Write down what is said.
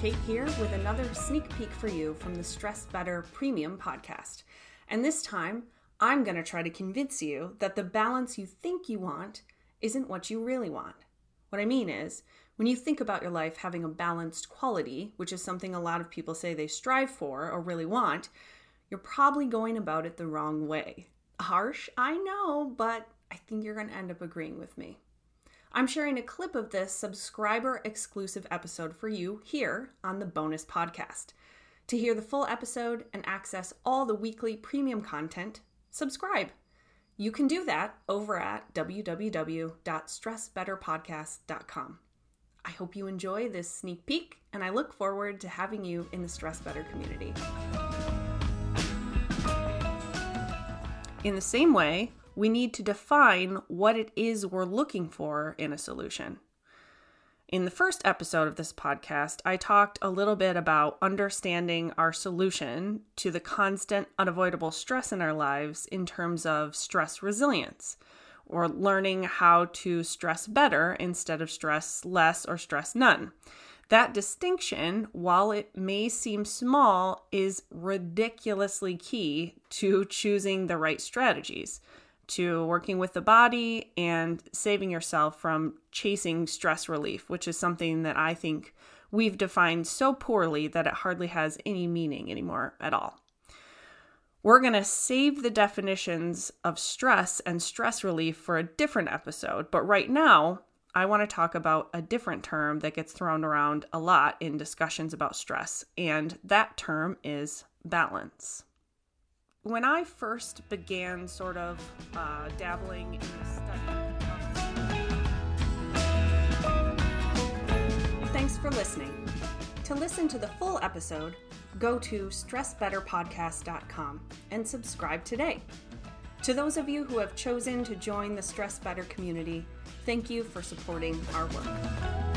Kate here with another sneak peek for you from the Stress Better Premium podcast. And this time, I'm going to try to convince you that the balance you think you want isn't what you really want. What I mean is, when you think about your life having a balanced quality, which is something a lot of people say they strive for or really want, you're probably going about it the wrong way. Harsh, I know, but I think you're going to end up agreeing with me. I'm sharing a clip of this subscriber exclusive episode for you here on the bonus podcast. To hear the full episode and access all the weekly premium content, subscribe. You can do that over at www.stressbetterpodcast.com. I hope you enjoy this sneak peek, and I look forward to having you in the Stress Better community. In the same way, we need to define what it is we're looking for in a solution. In the first episode of this podcast, I talked a little bit about understanding our solution to the constant, unavoidable stress in our lives in terms of stress resilience, or learning how to stress better instead of stress less or stress none. That distinction, while it may seem small, is ridiculously key to choosing the right strategies to working with the body and saving yourself from chasing stress relief, which is something that I think we've defined so poorly that it hardly has any meaning anymore at all. We're going to save the definitions of stress and stress relief for a different episode, but right now, I want to talk about a different term that gets thrown around a lot in discussions about stress, and that term is balance when I first began sort of uh, dabbling in the study. Thanks for listening. To listen to the full episode, go to stressbetterpodcast.com and subscribe today. To those of you who have chosen to join the Stress Better community, thank you for supporting our work.